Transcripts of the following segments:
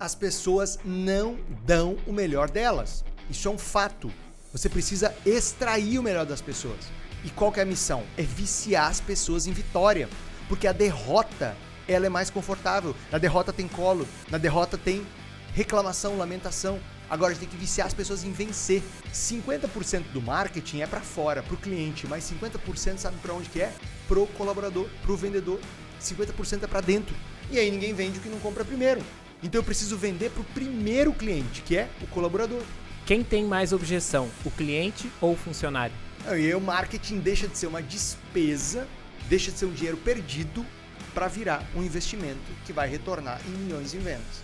as pessoas não dão o melhor delas. Isso é um fato. Você precisa extrair o melhor das pessoas. E qual que é a missão? É viciar as pessoas em vitória. Porque a derrota, ela é mais confortável. Na derrota tem colo, na derrota tem reclamação, lamentação. Agora a gente tem que viciar as pessoas em vencer. 50% do marketing é para fora, para o cliente, mas 50% sabe para onde que é? Pro colaborador, pro vendedor. 50% é para dentro. E aí ninguém vende o que não compra primeiro. Então eu preciso vender para o primeiro cliente, que é o colaborador. Quem tem mais objeção, o cliente ou o funcionário? E aí o marketing deixa de ser uma despesa, deixa de ser um dinheiro perdido para virar um investimento que vai retornar em milhões em vendas.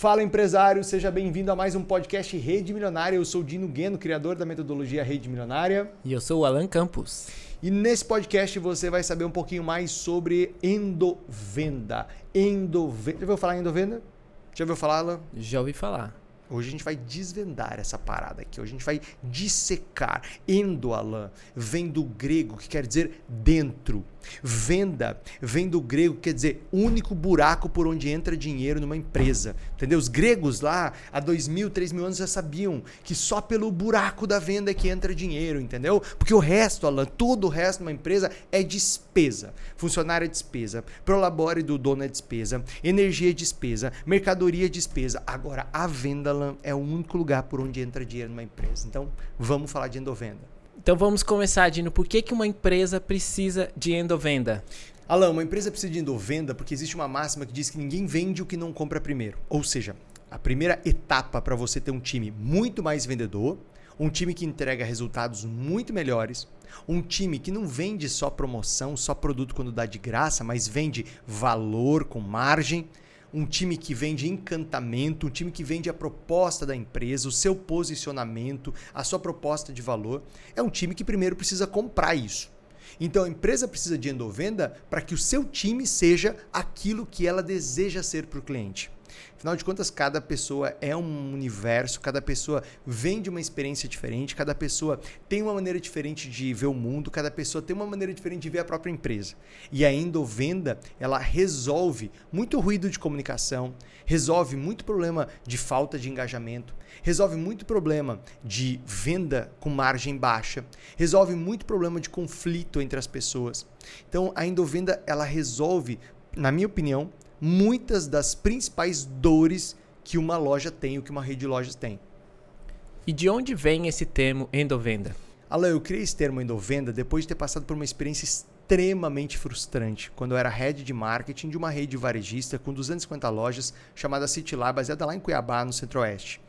Fala empresário, seja bem-vindo a mais um podcast Rede Milionária. Eu sou Dino Gueno, criador da metodologia Rede Milionária. E eu sou o Alan Campos. E nesse podcast você vai saber um pouquinho mais sobre endovenda. Endovenda. Já ouviu falar em endovenda? Já ouviu falar, Alan? Já ouvi falar. Hoje a gente vai desvendar essa parada aqui. Hoje a gente vai dissecar. Endoalan vem do grego, que quer dizer dentro. Venda vem do grego, que quer dizer único buraco por onde entra dinheiro numa empresa. Entendeu? Os gregos lá, há dois mil, três mil anos, já sabiam que só pelo buraco da venda é que entra dinheiro, entendeu? Porque o resto, Alan, todo o resto de uma empresa é despesa. Funcionário é despesa, prolabore do dono é despesa, energia é despesa, mercadoria é despesa. Agora, a venda, Alan, é o único lugar por onde entra dinheiro numa empresa. Então, vamos falar de endovenda. Então vamos começar, Dino. Por que, que uma empresa precisa de endovenda? Alain, uma empresa precisa de endovenda porque existe uma máxima que diz que ninguém vende o que não compra primeiro. Ou seja, a primeira etapa para você ter um time muito mais vendedor, um time que entrega resultados muito melhores, um time que não vende só promoção, só produto quando dá de graça, mas vende valor com margem um time que vende encantamento, um time que vende a proposta da empresa, o seu posicionamento, a sua proposta de valor, é um time que primeiro precisa comprar isso. Então a empresa precisa de endovenda para que o seu time seja aquilo que ela deseja ser para o cliente. Afinal de contas, cada pessoa é um universo, cada pessoa vem de uma experiência diferente, cada pessoa tem uma maneira diferente de ver o mundo, cada pessoa tem uma maneira diferente de ver a própria empresa. E a endovenda, ela resolve muito ruído de comunicação, resolve muito problema de falta de engajamento, resolve muito problema de venda com margem baixa, resolve muito problema de conflito entre as pessoas. Então, a endovenda, ela resolve, na minha opinião, muitas das principais dores que uma loja tem, ou que uma rede de lojas tem. E de onde vem esse termo endovenda? Alan, eu criei esse termo endovenda depois de ter passado por uma experiência extremamente frustrante, quando eu era head de marketing de uma rede varejista com 250 lojas chamada City Lab, baseada lá em Cuiabá, no Centro-Oeste.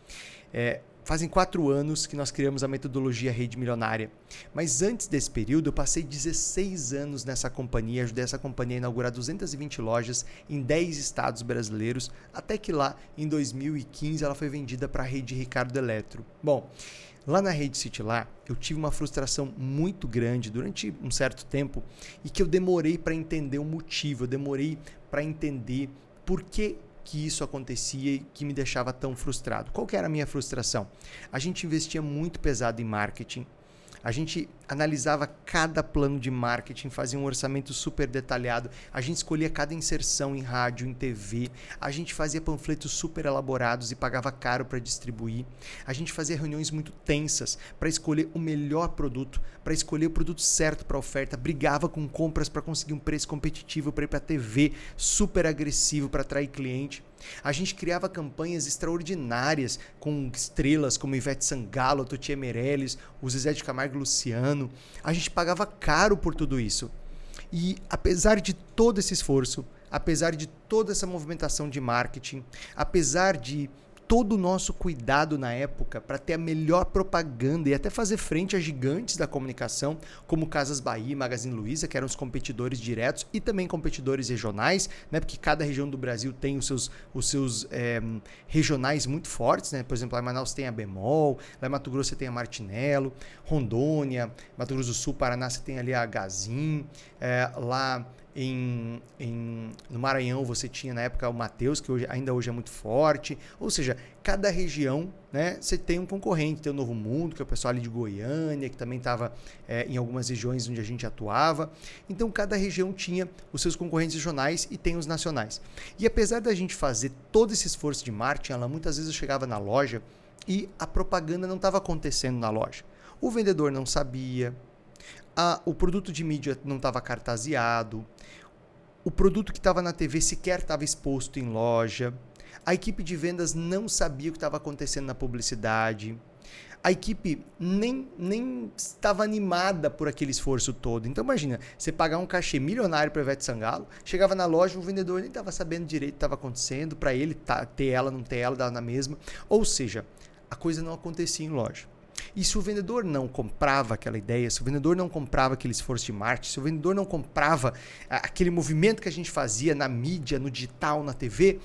É, Fazem quatro anos que nós criamos a metodologia Rede Milionária. Mas antes desse período, eu passei 16 anos nessa companhia, ajudei essa companhia a inaugurar 220 lojas em 10 estados brasileiros, até que lá, em 2015, ela foi vendida para a rede Ricardo Eletro. Bom, lá na rede City lá, eu tive uma frustração muito grande durante um certo tempo e que eu demorei para entender o motivo, eu demorei para entender por que que isso acontecia e que me deixava tão frustrado. Qual que era a minha frustração? A gente investia muito pesado em marketing, a gente analisava cada plano de marketing, fazia um orçamento super detalhado, a gente escolhia cada inserção em rádio, em TV, a gente fazia panfletos super elaborados e pagava caro para distribuir, a gente fazia reuniões muito tensas para escolher o melhor produto, para escolher o produto certo para oferta, brigava com compras para conseguir um preço competitivo para ir para TV, super agressivo para atrair cliente. A gente criava campanhas extraordinárias com estrelas como Ivete Sangalo, Totia Meirelles, o Zezé de Camargo e Luciano. A gente pagava caro por tudo isso. E apesar de todo esse esforço, apesar de toda essa movimentação de marketing, apesar de todo o nosso cuidado na época para ter a melhor propaganda e até fazer frente a gigantes da comunicação, como Casas Bahia e Magazine Luiza, que eram os competidores diretos e também competidores regionais, né? porque cada região do Brasil tem os seus, os seus é, regionais muito fortes. Né? Por exemplo, lá em Manaus tem a Bemol, lá em Mato Grosso você tem a Martinello, Rondônia, Mato Grosso do Sul, Paraná você tem ali a Gazin, é, lá em, em, no Maranhão você tinha na época o Mateus, que hoje, ainda hoje é muito forte. Ou seja, cada região né, você tem um concorrente. Tem o Novo Mundo, que é o pessoal ali de Goiânia, que também estava é, em algumas regiões onde a gente atuava. Então cada região tinha os seus concorrentes regionais e tem os nacionais. E apesar da gente fazer todo esse esforço de marketing, ela, muitas vezes chegava na loja e a propaganda não estava acontecendo na loja. O vendedor não sabia, a, o produto de mídia não estava cartaseado, o produto que estava na TV sequer estava exposto em loja, a equipe de vendas não sabia o que estava acontecendo na publicidade, a equipe nem, nem estava animada por aquele esforço todo. Então imagina, você pagar um cachê milionário para Ivete Sangalo, chegava na loja, o vendedor nem estava sabendo direito o que estava acontecendo, para ele tá, ter ela, não ter ela, dar na mesma. Ou seja, a coisa não acontecia em loja. E se o vendedor não comprava aquela ideia, se o vendedor não comprava aquele esforço de marketing, se o vendedor não comprava aquele movimento que a gente fazia na mídia, no digital, na TV,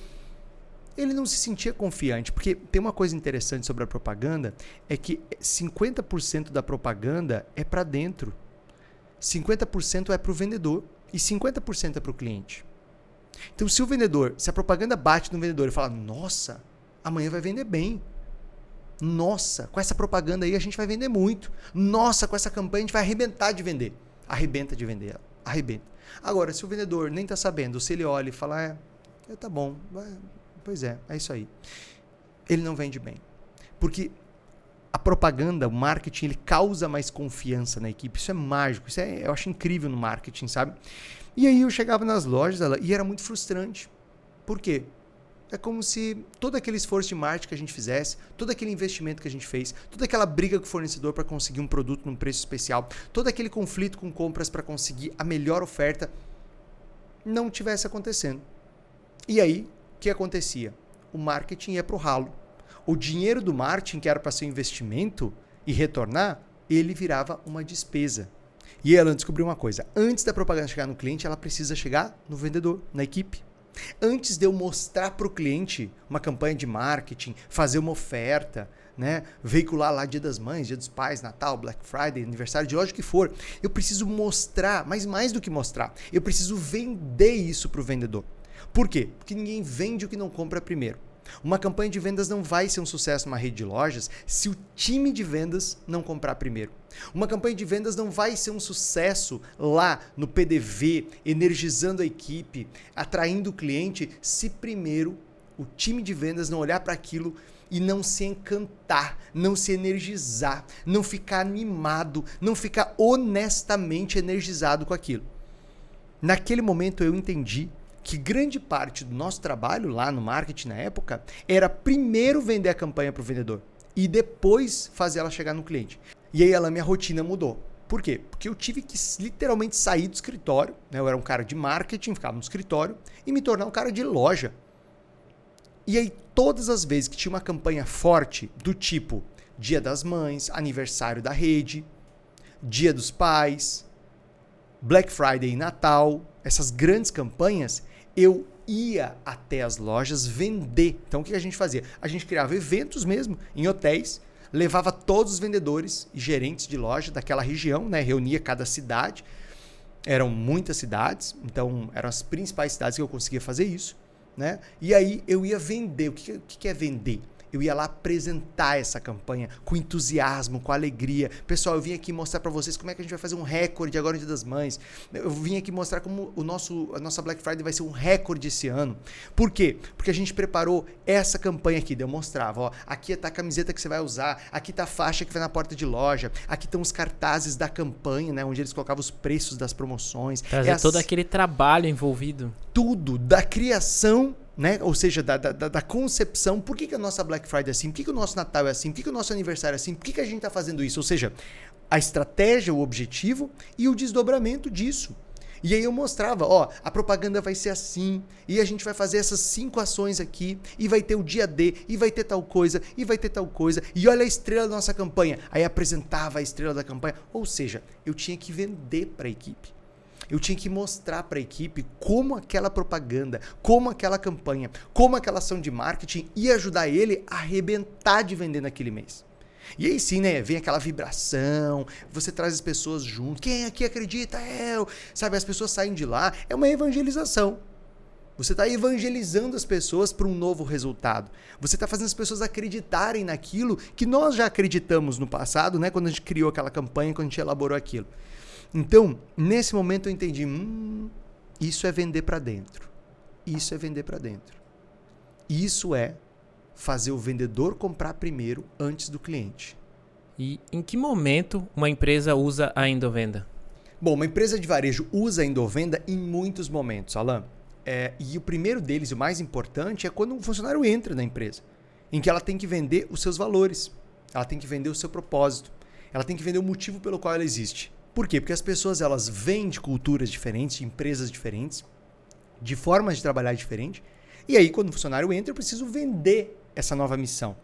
ele não se sentia confiante. Porque tem uma coisa interessante sobre a propaganda, é que 50% da propaganda é para dentro. 50% é para o vendedor e 50% é para o cliente. Então, se o vendedor, se a propaganda bate no vendedor e fala, nossa, amanhã vai vender bem, nossa, com essa propaganda aí a gente vai vender muito. Nossa, com essa campanha a gente vai arrebentar de vender. Arrebenta de vender. Arrebenta. Agora, se o vendedor nem está sabendo, se ele olha e fala, é, é tá bom, pois é, é isso aí. Ele não vende bem. Porque a propaganda, o marketing, ele causa mais confiança na equipe. Isso é mágico, isso é, eu acho incrível no marketing, sabe? E aí eu chegava nas lojas e era muito frustrante. Por quê? É como se todo aquele esforço de marketing que a gente fizesse, todo aquele investimento que a gente fez, toda aquela briga com o fornecedor para conseguir um produto num preço especial, todo aquele conflito com compras para conseguir a melhor oferta, não tivesse acontecendo. E aí, o que acontecia? O marketing ia para o ralo. O dinheiro do marketing, que era para ser um investimento e retornar, ele virava uma despesa. E ela descobriu uma coisa: antes da propaganda chegar no cliente, ela precisa chegar no vendedor, na equipe. Antes de eu mostrar para o cliente uma campanha de marketing, fazer uma oferta, né, veicular lá Dia das Mães, Dia dos Pais, Natal, Black Friday, aniversário de loja que for, eu preciso mostrar, mas mais do que mostrar, eu preciso vender isso para o vendedor. Por quê? Porque ninguém vende o que não compra primeiro. Uma campanha de vendas não vai ser um sucesso numa rede de lojas se o time de vendas não comprar primeiro. Uma campanha de vendas não vai ser um sucesso lá no PDV, energizando a equipe, atraindo o cliente, se primeiro o time de vendas não olhar para aquilo e não se encantar, não se energizar, não ficar animado, não ficar honestamente energizado com aquilo. Naquele momento eu entendi que grande parte do nosso trabalho lá no marketing na época era primeiro vender a campanha para o vendedor e depois fazer ela chegar no cliente. E aí ela minha rotina mudou. Por quê? Porque eu tive que literalmente sair do escritório, né? eu era um cara de marketing, ficava no escritório, e me tornar um cara de loja. E aí, todas as vezes que tinha uma campanha forte, do tipo Dia das Mães, aniversário da rede, Dia dos Pais, Black Friday e Natal, essas grandes campanhas, eu ia até as lojas vender. Então o que a gente fazia? A gente criava eventos mesmo em hotéis, levava todos os vendedores e gerentes de loja daquela região, né? reunia cada cidade. Eram muitas cidades, então eram as principais cidades que eu conseguia fazer isso. Né? E aí eu ia vender. O que, que é vender? Eu ia lá apresentar essa campanha com entusiasmo, com alegria. Pessoal, eu vim aqui mostrar para vocês como é que a gente vai fazer um recorde agora no Dia das Mães. Eu vim aqui mostrar como o nosso, a nossa Black Friday vai ser um recorde esse ano. Por quê? Porque a gente preparou essa campanha aqui. Eu mostrava, ó, aqui está a camiseta que você vai usar, aqui está a faixa que vai na porta de loja, aqui estão os cartazes da campanha, né, onde eles colocavam os preços das promoções. Trazer é todo aquele trabalho envolvido. Tudo, da criação né? Ou seja, da, da, da, concepção, por que, que a nossa Black Friday é assim? Por que, que o nosso Natal é assim? Por que, que o nosso aniversário é assim? Por que, que a gente está fazendo isso? Ou seja, a estratégia, o objetivo e o desdobramento disso. E aí eu mostrava, ó, a propaganda vai ser assim, e a gente vai fazer essas cinco ações aqui, e vai ter o dia D, e vai ter tal coisa, e vai ter tal coisa, e olha a estrela da nossa campanha. Aí apresentava a estrela da campanha. Ou seja, eu tinha que vender para a equipe. Eu tinha que mostrar para a equipe como aquela propaganda, como aquela campanha, como aquela ação de marketing ia ajudar ele a arrebentar de vender naquele mês. E aí sim, né? Vem aquela vibração, você traz as pessoas junto. Quem aqui acredita? Eu. Sabe, as pessoas saem de lá. É uma evangelização. Você está evangelizando as pessoas para um novo resultado. Você está fazendo as pessoas acreditarem naquilo que nós já acreditamos no passado, né? Quando a gente criou aquela campanha, quando a gente elaborou aquilo. Então, nesse momento eu entendi, hum, isso é vender para dentro. Isso é vender para dentro. Isso é fazer o vendedor comprar primeiro antes do cliente. E em que momento uma empresa usa a endovenda? Bom, uma empresa de varejo usa a endovenda em muitos momentos, Alan. É, e o primeiro deles, o mais importante, é quando um funcionário entra na empresa, em que ela tem que vender os seus valores, ela tem que vender o seu propósito, ela tem que vender o motivo pelo qual ela existe. Por quê? Porque as pessoas elas vêm de culturas diferentes, de empresas diferentes, de formas de trabalhar diferentes. E aí, quando o funcionário entra, eu preciso vender essa nova missão.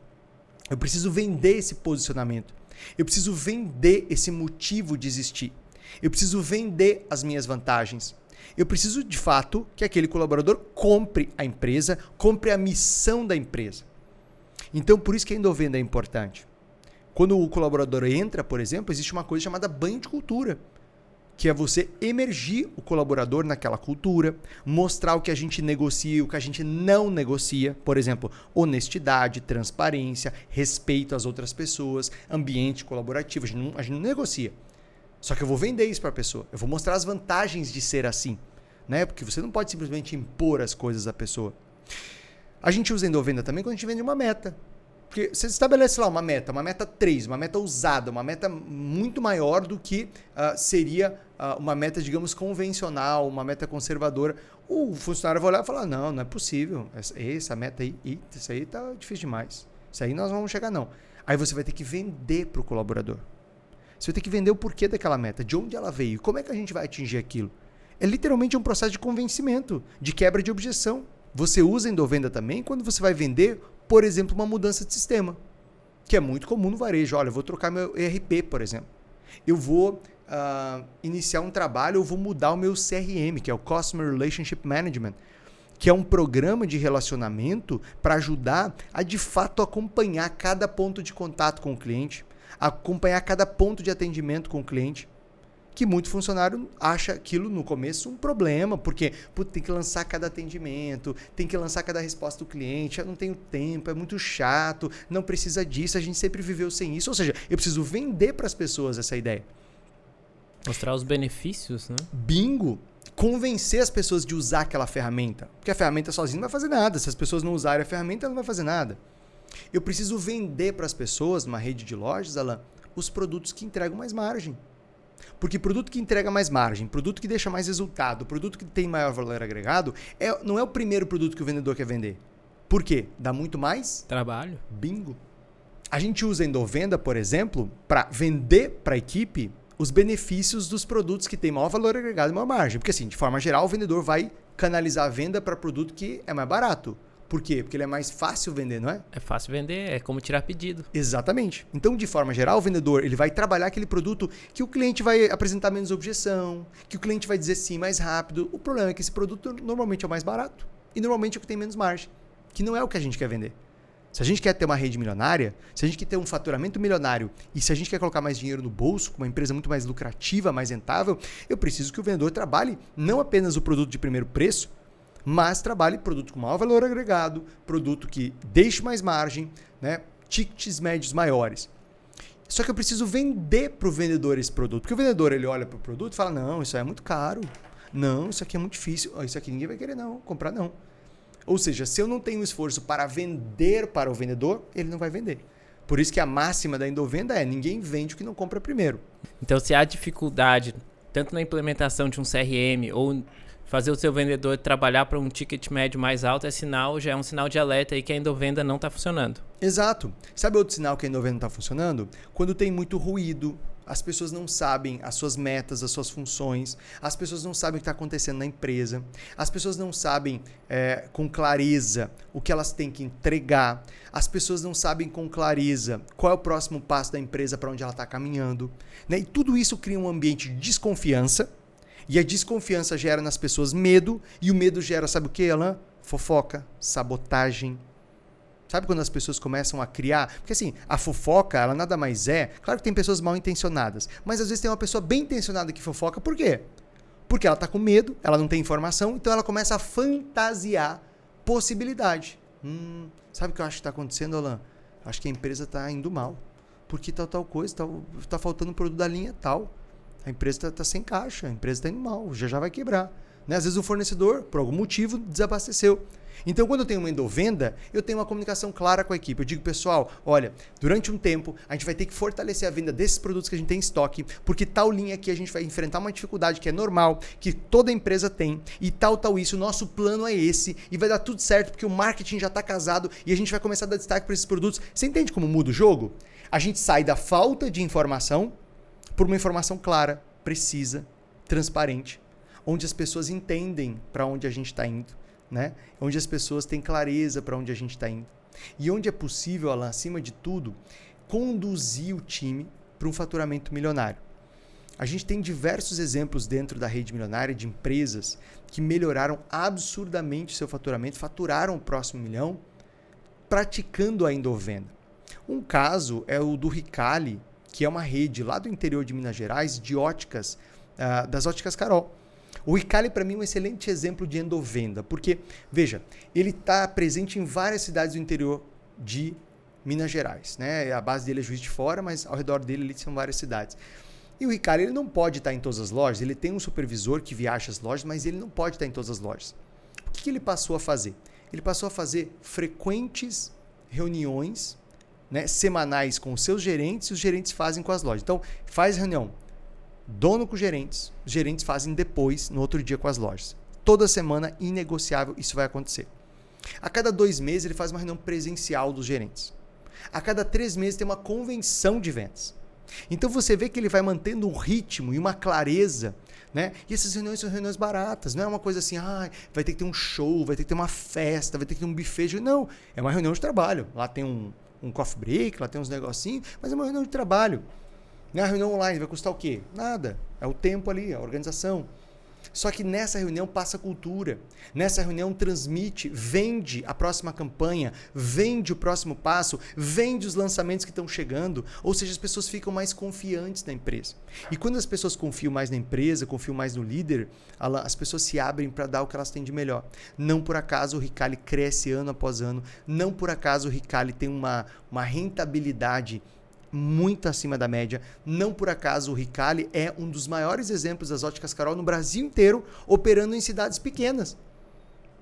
Eu preciso vender esse posicionamento. Eu preciso vender esse motivo de existir. Eu preciso vender as minhas vantagens. Eu preciso, de fato, que aquele colaborador compre a empresa, compre a missão da empresa. Então, por isso que a endovenda é importante. Quando o colaborador entra, por exemplo, existe uma coisa chamada banho de cultura, que é você emergir o colaborador naquela cultura, mostrar o que a gente negocia e o que a gente não negocia, por exemplo, honestidade, transparência, respeito às outras pessoas, ambiente colaborativo, a gente não, a gente não negocia. Só que eu vou vender isso para a pessoa. Eu vou mostrar as vantagens de ser assim, né? Porque você não pode simplesmente impor as coisas à pessoa. A gente usa endovenda também quando a gente vende uma meta. Porque você estabelece lá uma meta, uma meta 3, uma meta usada, uma meta muito maior do que uh, seria uh, uma meta, digamos, convencional, uma meta conservadora. O funcionário vai olhar e falar: não, não é possível. Essa, essa meta aí, isso aí tá difícil demais. Isso aí nós não vamos chegar, não. Aí você vai ter que vender para o colaborador. Você vai ter que vender o porquê daquela meta, de onde ela veio, como é que a gente vai atingir aquilo. É literalmente um processo de convencimento, de quebra de objeção. Você usa endovenda também quando você vai vender, por exemplo, uma mudança de sistema, que é muito comum no varejo. Olha, eu vou trocar meu ERP, por exemplo. Eu vou uh, iniciar um trabalho, eu vou mudar o meu CRM, que é o Customer Relationship Management, que é um programa de relacionamento para ajudar a de fato acompanhar cada ponto de contato com o cliente, acompanhar cada ponto de atendimento com o cliente. Que muito funcionário acha aquilo no começo um problema, porque putz, tem que lançar cada atendimento, tem que lançar cada resposta do cliente, eu não tenho tempo, é muito chato, não precisa disso, a gente sempre viveu sem isso. Ou seja, eu preciso vender para as pessoas essa ideia. Mostrar os benefícios, né? Bingo! Convencer as pessoas de usar aquela ferramenta. Porque a ferramenta sozinha não vai fazer nada. Se as pessoas não usarem a ferramenta, ela não vai fazer nada. Eu preciso vender para as pessoas, numa rede de lojas, Alan, os produtos que entregam mais margem. Porque produto que entrega mais margem, produto que deixa mais resultado, produto que tem maior valor agregado, é, não é o primeiro produto que o vendedor quer vender. Por quê? Dá muito mais trabalho. Bingo. A gente usa a Endovenda, por exemplo, para vender para a equipe os benefícios dos produtos que têm maior valor agregado e maior margem. Porque assim, de forma geral, o vendedor vai canalizar a venda para produto que é mais barato. Por quê? Porque ele é mais fácil vender, não é? É fácil vender, é como tirar pedido. Exatamente. Então, de forma geral, o vendedor ele vai trabalhar aquele produto que o cliente vai apresentar menos objeção, que o cliente vai dizer sim mais rápido. O problema é que esse produto normalmente é o mais barato e normalmente é o que tem menos margem, que não é o que a gente quer vender. Se a gente quer ter uma rede milionária, se a gente quer ter um faturamento milionário e se a gente quer colocar mais dinheiro no bolso, com uma empresa muito mais lucrativa, mais rentável, eu preciso que o vendedor trabalhe não apenas o produto de primeiro preço, mas trabalhe produto com maior valor agregado, produto que deixe mais margem, né? tickets médios maiores. Só que eu preciso vender para o vendedor esse produto. Porque o vendedor ele olha para o produto e fala: não, isso é muito caro. Não, isso aqui é muito difícil. Isso aqui ninguém vai querer não, comprar não. Ou seja, se eu não tenho esforço para vender para o vendedor, ele não vai vender. Por isso que a máxima da endovenda é ninguém vende o que não compra primeiro. Então, se há dificuldade tanto na implementação de um CRM ou fazer o seu vendedor trabalhar para um ticket médio mais alto é sinal, já é um sinal de alerta aí que a endovenda não está funcionando. Exato. Sabe outro sinal que a endovenda não está funcionando? Quando tem muito ruído, as pessoas não sabem as suas metas, as suas funções, as pessoas não sabem o que está acontecendo na empresa, as pessoas não sabem é, com clareza o que elas têm que entregar, as pessoas não sabem com clareza qual é o próximo passo da empresa para onde ela está caminhando. Né? E tudo isso cria um ambiente de desconfiança e a desconfiança gera nas pessoas medo, e o medo gera, sabe o que, Alan? Fofoca, sabotagem. Sabe quando as pessoas começam a criar? Porque assim, a fofoca, ela nada mais é. Claro que tem pessoas mal intencionadas, mas às vezes tem uma pessoa bem intencionada que fofoca, por quê? Porque ela está com medo, ela não tem informação, então ela começa a fantasiar possibilidade. Hum, sabe o que eu acho que está acontecendo, Alan? Acho que a empresa está indo mal. Porque tal, tal coisa, está tá faltando produto da linha tal. A empresa está tá sem caixa, a empresa está indo mal, já já vai quebrar. Né? Às vezes o fornecedor, por algum motivo, desabasteceu. Então, quando eu tenho uma endovenda, eu tenho uma comunicação clara com a equipe. Eu digo, pessoal, olha, durante um tempo a gente vai ter que fortalecer a venda desses produtos que a gente tem em estoque, porque tal linha aqui a gente vai enfrentar uma dificuldade que é normal, que toda empresa tem, e tal, tal isso. O nosso plano é esse, e vai dar tudo certo, porque o marketing já está casado e a gente vai começar a dar destaque para esses produtos. Você entende como muda o jogo? A gente sai da falta de informação por uma informação clara, precisa, transparente, onde as pessoas entendem para onde a gente está indo né? Onde as pessoas têm clareza para onde a gente está indo. E onde é possível, Alan, acima de tudo, conduzir o time para um faturamento milionário. A gente tem diversos exemplos dentro da rede milionária de empresas que melhoraram absurdamente seu faturamento, faturaram o próximo milhão praticando a endovenda. Um caso é o do Ricali, que é uma rede lá do interior de Minas Gerais de óticas, uh, das óticas Carol. O Icali, para mim, é um excelente exemplo de endovenda, porque, veja, ele está presente em várias cidades do interior de Minas Gerais. Né? A base dele é Juiz de Fora, mas ao redor dele ali são várias cidades. E o Ricari ele não pode estar em todas as lojas, ele tem um supervisor que viaja as lojas, mas ele não pode estar em todas as lojas. O que, que ele passou a fazer? Ele passou a fazer frequentes reuniões né, semanais com os seus gerentes e os gerentes fazem com as lojas. Então, faz reunião dono com gerentes, os gerentes fazem depois, no outro dia com as lojas. Toda semana, inegociável, isso vai acontecer. A cada dois meses, ele faz uma reunião presencial dos gerentes. A cada três meses, tem uma convenção de vendas. Então você vê que ele vai mantendo um ritmo e uma clareza, né? E essas reuniões são reuniões baratas, não é uma coisa assim, ah, vai ter que ter um show, vai ter que ter uma festa, vai ter que ter um buffet. Não, é uma reunião de trabalho. Lá tem um, um coffee break, lá tem uns negocinhos, mas é uma reunião de trabalho. Na reunião online vai custar o quê? Nada. É o tempo ali, a organização. Só que nessa reunião passa cultura. Nessa reunião transmite, vende a próxima campanha, vende o próximo passo, vende os lançamentos que estão chegando. Ou seja, as pessoas ficam mais confiantes na empresa. E quando as pessoas confiam mais na empresa, confiam mais no líder, as pessoas se abrem para dar o que elas têm de melhor. Não por acaso o Ricali cresce ano após ano. Não por acaso o Ricali tem uma, uma rentabilidade muito acima da média. Não por acaso o Ricali é um dos maiores exemplos das óticas Carol no Brasil inteiro, operando em cidades pequenas.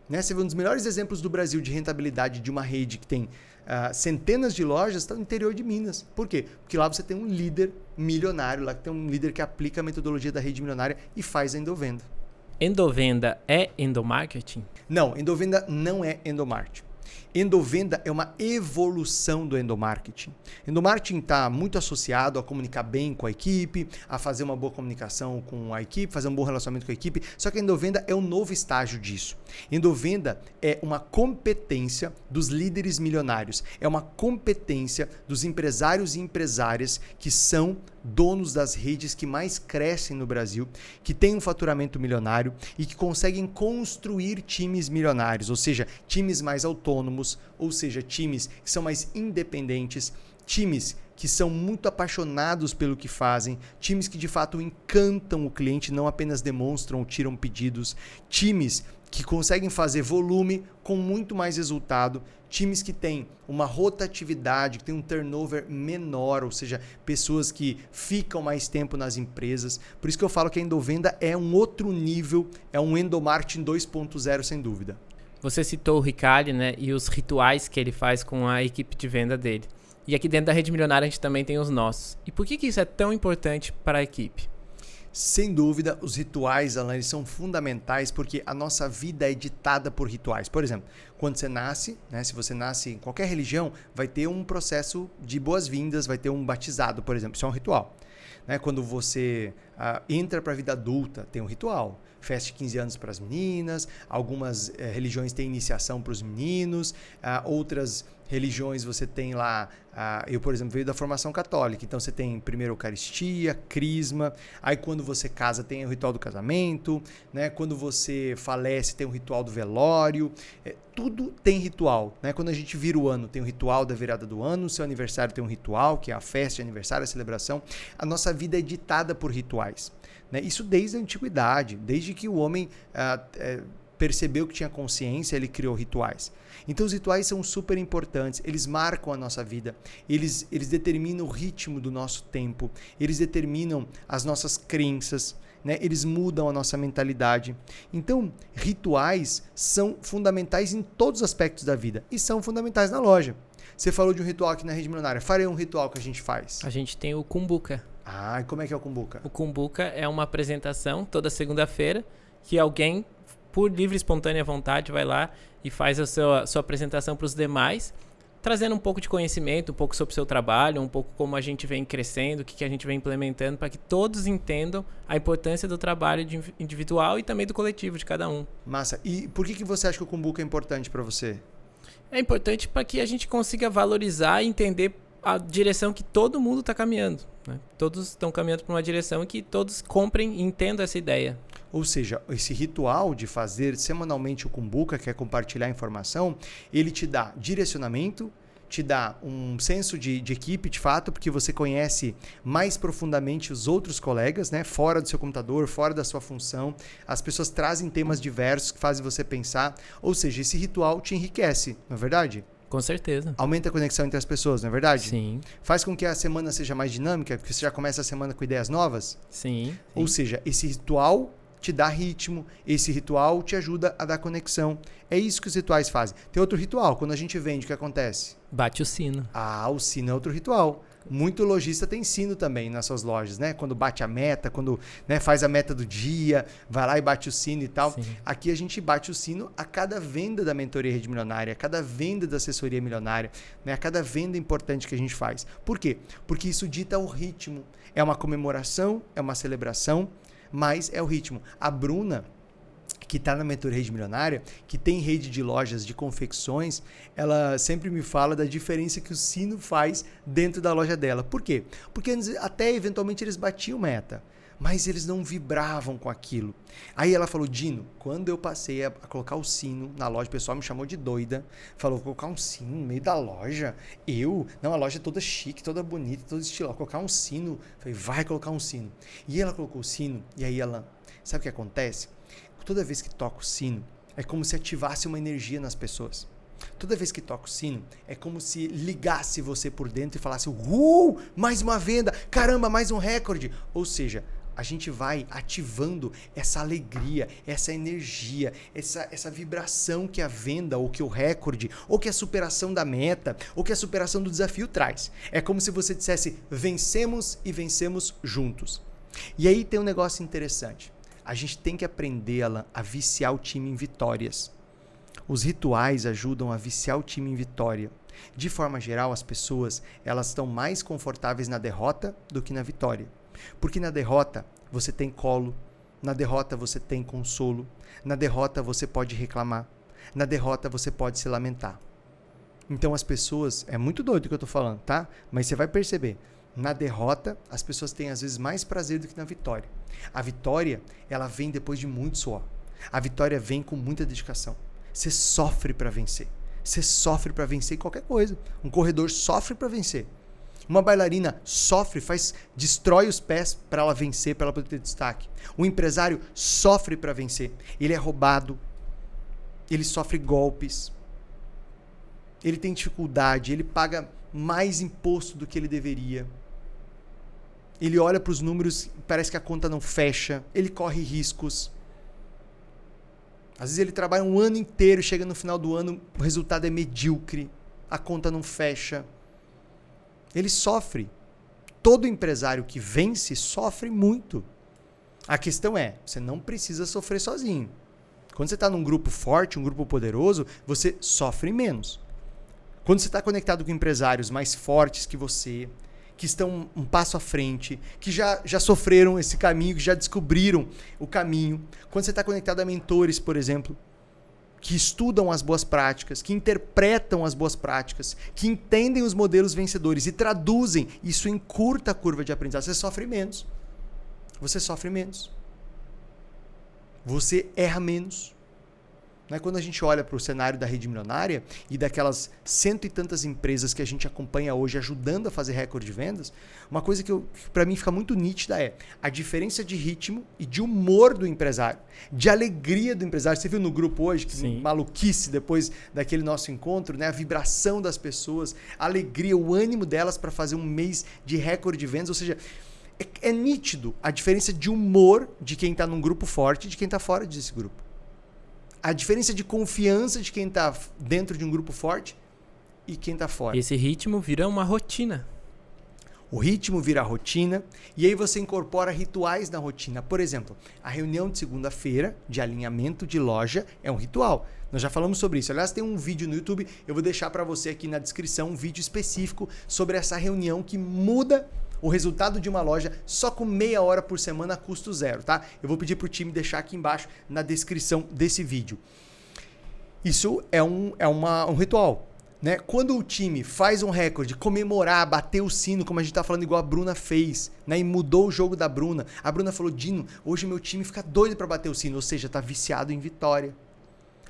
Né? Você vê um dos melhores exemplos do Brasil de rentabilidade de uma rede que tem uh, centenas de lojas, está no interior de Minas. Por quê? Porque lá você tem um líder milionário, lá tem um líder que aplica a metodologia da rede milionária e faz a endovenda. Endovenda é endomarketing? Não, endovenda não é endomarketing. Endovenda é uma evolução do endomarketing. Endomarketing está muito associado a comunicar bem com a equipe, a fazer uma boa comunicação com a equipe, fazer um bom relacionamento com a equipe. Só que a endovenda é um novo estágio disso. Endovenda é uma competência dos líderes milionários, é uma competência dos empresários e empresárias que são donos das redes que mais crescem no Brasil, que têm um faturamento milionário e que conseguem construir times milionários, ou seja, times mais autônomos, ou seja, times que são mais independentes, times que são muito apaixonados pelo que fazem, times que de fato encantam o cliente, não apenas demonstram ou tiram pedidos, times que conseguem fazer volume com muito mais resultado, times que têm uma rotatividade, que têm um turnover menor, ou seja, pessoas que ficam mais tempo nas empresas. Por isso que eu falo que a endovenda é um outro nível, é um endomarketing 2.0 sem dúvida. Você citou o Ricardo, né, e os rituais que ele faz com a equipe de venda dele. E aqui dentro da rede milionária a gente também tem os nossos. E por que, que isso é tão importante para a equipe? Sem dúvida, os rituais, Alan, eles são fundamentais porque a nossa vida é ditada por rituais. Por exemplo, quando você nasce, né, se você nasce em qualquer religião, vai ter um processo de boas-vindas, vai ter um batizado, por exemplo. Isso é um ritual. Né? Quando você uh, entra para a vida adulta, tem um ritual. Festa de 15 anos para as meninas, algumas eh, religiões têm iniciação para os meninos, uh, outras religiões você tem lá, uh, eu por exemplo veio da formação católica, então você tem primeiro Eucaristia, Crisma, aí quando você casa tem o ritual do casamento, né? quando você falece tem o ritual do velório, é, tudo tem ritual. Né? Quando a gente vira o ano, tem o ritual da virada do ano, seu aniversário tem um ritual, que é a festa de aniversário, a celebração. A nossa vida é ditada por rituais. Né? Isso desde a antiguidade, desde que o homem ah, é, percebeu que tinha consciência, ele criou rituais. Então os rituais são super importantes, eles marcam a nossa vida, eles, eles determinam o ritmo do nosso tempo, eles determinam as nossas crenças, né? eles mudam a nossa mentalidade. Então, rituais são fundamentais em todos os aspectos da vida e são fundamentais na loja. Você falou de um ritual aqui na rede milionária. Farei um ritual que a gente faz. A gente tem o Kumbuka. Ah, e como é que é o Kumbuka? O Kumbuka é uma apresentação toda segunda-feira que alguém, por livre e espontânea vontade, vai lá e faz a sua, sua apresentação para os demais trazendo um pouco de conhecimento, um pouco sobre o seu trabalho, um pouco como a gente vem crescendo, o que, que a gente vem implementando, para que todos entendam a importância do trabalho individual e também do coletivo de cada um. Massa. E por que, que você acha que o Kumbuka é importante para você? É importante para que a gente consiga valorizar e entender a direção que todo mundo está caminhando. Né? Todos estão caminhando para uma direção que todos comprem e entendam essa ideia. Ou seja, esse ritual de fazer semanalmente o Kumbuka, que é compartilhar informação, ele te dá direcionamento, te dá um senso de, de, equipe, de fato, porque você conhece mais profundamente os outros colegas, né? Fora do seu computador, fora da sua função. As pessoas trazem temas diversos que fazem você pensar. Ou seja, esse ritual te enriquece, não é verdade? Com certeza. Aumenta a conexão entre as pessoas, não é verdade? Sim. Faz com que a semana seja mais dinâmica, porque você já começa a semana com ideias novas? Sim. Ou seja, esse ritual te dá ritmo, esse ritual te ajuda a dar conexão. É isso que os rituais fazem. Tem outro ritual, quando a gente vende, o que acontece? Bate o sino. Ah, o sino é outro ritual. Muito lojista tem sino também nas suas lojas, né? Quando bate a meta, quando né, faz a meta do dia, vai lá e bate o sino e tal. Sim. Aqui a gente bate o sino a cada venda da mentoria rede milionária, a cada venda da assessoria milionária, né? a cada venda importante que a gente faz. Por quê? Porque isso dita o ritmo. É uma comemoração, é uma celebração, mas é o ritmo. A Bruna, que está na mentoria Rede Milionária, que tem rede de lojas de confecções, ela sempre me fala da diferença que o sino faz dentro da loja dela. Por quê? Porque até eventualmente eles batiam meta mas eles não vibravam com aquilo. Aí ela falou: Dino, quando eu passei a, colocar o sino na loja, o pessoal me chamou de doida. Falou: colocar um sino no meio da loja. Eu, não, a loja é toda chique, toda bonita, toda estilosa. Colocar um sino. Falei: vai colocar um sino. E ela colocou o sino, e aí ela, sabe o que acontece? Toda vez que toca o sino, é como se ativasse uma energia nas pessoas. Toda vez que toca o sino, é como se ligasse você por dentro e falasse: Uh, mais uma venda! Caramba, mais um recorde! Ou seja, a gente vai ativando essa alegria, essa energia, essa, essa vibração que a venda, ou que o recorde, ou que a superação da meta, ou que a superação do desafio traz. É como se você dissesse: vencemos e vencemos juntos. E aí tem um negócio interessante. A gente tem que aprender, Alan, a viciar o time em vitórias. Os rituais ajudam a viciar o time em vitória. De forma geral, as pessoas elas estão mais confortáveis na derrota do que na vitória. Porque na derrota você tem colo, na derrota você tem consolo, na derrota você pode reclamar, na derrota você pode se lamentar. Então as pessoas, é muito doido o que eu estou falando, tá? Mas você vai perceber, na derrota as pessoas têm às vezes mais prazer do que na vitória. A vitória, ela vem depois de muito suor. A vitória vem com muita dedicação. Você sofre para vencer. Você sofre para vencer qualquer coisa. Um corredor sofre para vencer. Uma bailarina sofre, faz, destrói os pés para ela vencer, para ela poder ter destaque. O empresário sofre para vencer. Ele é roubado, ele sofre golpes, ele tem dificuldade, ele paga mais imposto do que ele deveria. Ele olha para os números, parece que a conta não fecha, ele corre riscos. Às vezes ele trabalha um ano inteiro, chega no final do ano, o resultado é medíocre, a conta não fecha. Ele sofre. Todo empresário que vence sofre muito. A questão é, você não precisa sofrer sozinho. Quando você está num grupo forte, um grupo poderoso, você sofre menos. Quando você está conectado com empresários mais fortes que você, que estão um passo à frente, que já, já sofreram esse caminho, que já descobriram o caminho. Quando você está conectado a mentores, por exemplo, que estudam as boas práticas, que interpretam as boas práticas, que entendem os modelos vencedores e traduzem, isso encurta a curva de aprendizado. Você sofre menos. Você sofre menos. Você erra menos. Né? Quando a gente olha para o cenário da rede milionária e daquelas cento e tantas empresas que a gente acompanha hoje ajudando a fazer recorde de vendas, uma coisa que, que para mim fica muito nítida é a diferença de ritmo e de humor do empresário, de alegria do empresário. Você viu no grupo hoje que Sim. maluquice depois daquele nosso encontro, né? A vibração das pessoas, a alegria, o ânimo delas para fazer um mês de recorde de vendas, ou seja, é, é nítido a diferença de humor de quem está num grupo forte e de quem está fora desse grupo a diferença de confiança de quem está dentro de um grupo forte e quem está fora. Esse ritmo vira uma rotina. O ritmo vira rotina e aí você incorpora rituais na rotina. Por exemplo, a reunião de segunda-feira de alinhamento de loja é um ritual. Nós já falamos sobre isso. Aliás, tem um vídeo no YouTube, eu vou deixar para você aqui na descrição um vídeo específico sobre essa reunião que muda o resultado de uma loja só com meia hora por semana a custo zero, tá? Eu vou pedir para o time deixar aqui embaixo na descrição desse vídeo. Isso é um, é uma, um ritual. Né? Quando o time faz um recorde, comemorar, bater o sino, como a gente está falando, igual a Bruna fez, né? e mudou o jogo da Bruna. A Bruna falou: Dino, hoje meu time fica doido para bater o sino, ou seja, está viciado em vitória.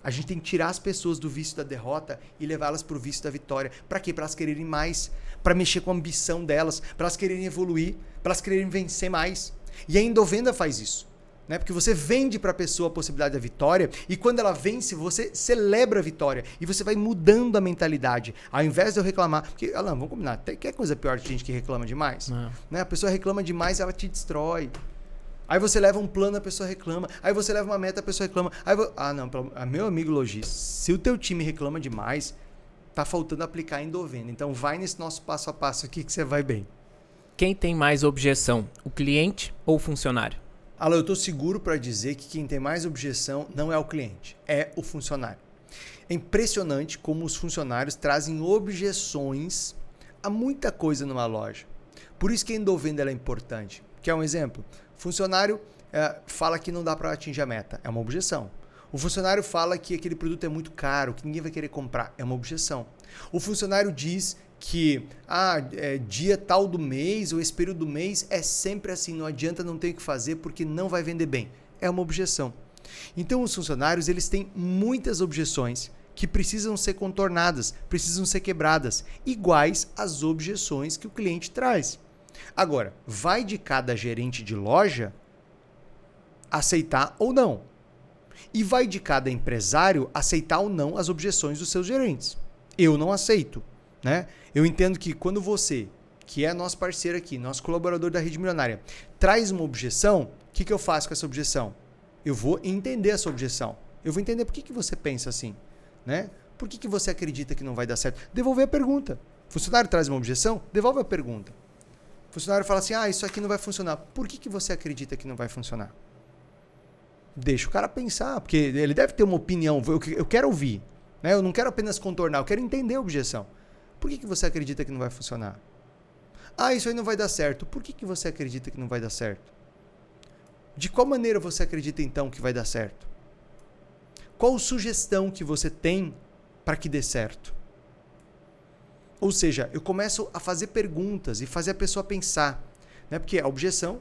A gente tem que tirar as pessoas do vício da derrota e levá-las para o vício da vitória. Para quê? Para elas quererem mais, para mexer com a ambição delas, para elas quererem evoluir, para elas quererem vencer mais. E a endovenda faz isso. Né? Porque você vende para a pessoa a possibilidade da vitória e quando ela vence, você celebra a vitória e você vai mudando a mentalidade. Ao invés de eu reclamar, porque, Alan, vamos combinar, tem, quer coisa pior de gente que reclama demais? Né? A pessoa reclama demais, ela te destrói. Aí você leva um plano, a pessoa reclama. Aí você leva uma meta, a pessoa reclama. Aí vo... Ah, não, ah, meu amigo lojista, se o teu time reclama demais, tá faltando aplicar endovenda. Então vai nesse nosso passo a passo aqui que você vai bem. Quem tem mais objeção, o cliente ou o funcionário? Alô, eu estou seguro para dizer que quem tem mais objeção não é o cliente, é o funcionário. É impressionante como os funcionários trazem objeções a muita coisa numa loja. Por isso que a endovenda é importante. Quer um exemplo? Funcionário é, fala que não dá para atingir a meta. É uma objeção. O funcionário fala que aquele produto é muito caro, que ninguém vai querer comprar. É uma objeção. O funcionário diz que ah, é, dia tal do mês ou esse período do mês é sempre assim, não adianta, não tem o que fazer porque não vai vender bem. É uma objeção. Então os funcionários eles têm muitas objeções que precisam ser contornadas, precisam ser quebradas, iguais às objeções que o cliente traz. Agora, vai de cada gerente de loja aceitar ou não. E vai de cada empresário aceitar ou não as objeções dos seus gerentes. Eu não aceito. Né? Eu entendo que quando você, que é nosso parceiro aqui, nosso colaborador da rede milionária, traz uma objeção, o que, que eu faço com essa objeção? Eu vou entender essa objeção. Eu vou entender por que, que você pensa assim. Né? Por que, que você acredita que não vai dar certo? Devolver a pergunta. Funcionário traz uma objeção? Devolve a pergunta. Funcionário fala assim: ah, isso aqui não vai funcionar. Por que, que você acredita que não vai funcionar? Deixa o cara pensar, porque ele deve ter uma opinião. Eu, quero ouvir. Né? Eu não quero apenas contornar, eu quero entender a objeção. Por que, que você acredita que não vai funcionar? Ah, isso aí não vai dar certo. Por que, que você acredita que não vai dar certo? De qual maneira você acredita então que vai dar certo? Qual sugestão que você tem para que dê certo? Ou seja, eu começo a fazer perguntas e fazer a pessoa pensar. Né? Porque a objeção,